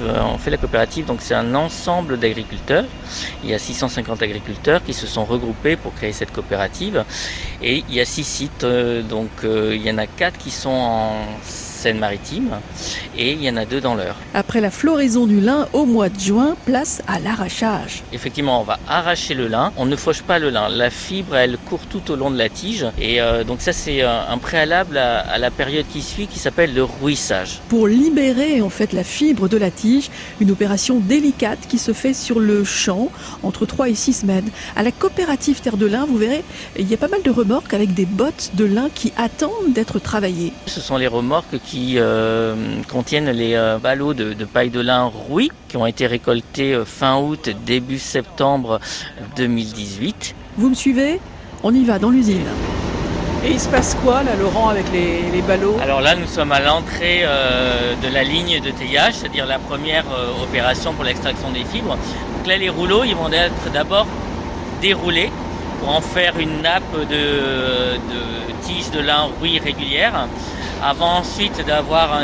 Euh, On fait la coopérative, donc c'est un ensemble d'agriculteurs. Il y a 650 agriculteurs qui se sont regroupés pour créer cette coopérative. Et il y a six sites, euh, donc euh, il y en a quatre qui sont en Seine-Maritime et il y en a deux dans l'Eure. Après la floraison du lin au mois de juin, place à l'arrachage. Effectivement, on va arracher le lin. On ne fauche pas le lin. La fibre, elle court tout au long de la tige. Et euh, donc ça, c'est un, un préalable à, à la période qui suit qui s'appelle le rouissage. Pour libérer en fait la fibre de la tige, une opération délicate qui se fait sur le champ entre 3 et 6 semaines. À la coopérative Terre de Lin, vous verrez, il y a pas mal de remorques avec des bottes de lin qui attendent d'être travaillées. Ce sont les remorques qui euh, contiennent les euh, ballots de, de paille de lin rouille qui ont été récoltés euh, fin août, début septembre 2018. Vous me suivez? On y va dans l'usine. Et il se passe quoi là, Laurent, avec les, les ballots? Alors là, nous sommes à l'entrée euh, de la ligne de teillage, c'est-à-dire la première euh, opération pour l'extraction des fibres. Donc là, les rouleaux, ils vont être d'abord déroulés pour en faire une nappe de, de tiges de lin rouille régulière, avant ensuite d'avoir un-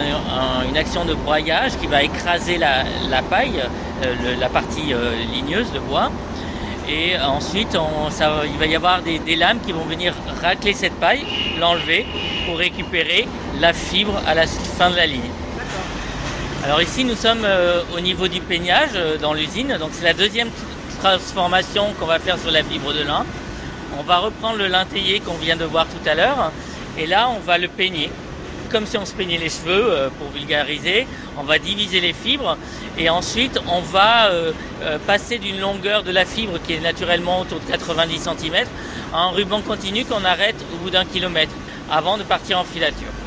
un- une action de broyage qui va écraser la, paille, euh, la partie euh, ligneuse de bois. Et ensuite, il va y avoir des, lames qui vont venir racler cette paille, l'enlever pour récupérer la fibre à la fin de la ligne. Alors ici, nous sommes euh, au niveau du peignage dans l'usine. Donc c'est la deuxième transformation qu'on va faire sur la fibre de lin. On va reprendre le lin qu'on vient de voir tout à l'heure. Et là, on va le peigner. Comme si on se peignait les cheveux, euh, pour vulgariser. On va diviser les fibres. Et ensuite, on va euh, euh, passer d'une longueur de la fibre qui est naturellement autour de 90 cm à un ruban continu qu'on arrête au bout d'un kilomètre avant de partir en filature.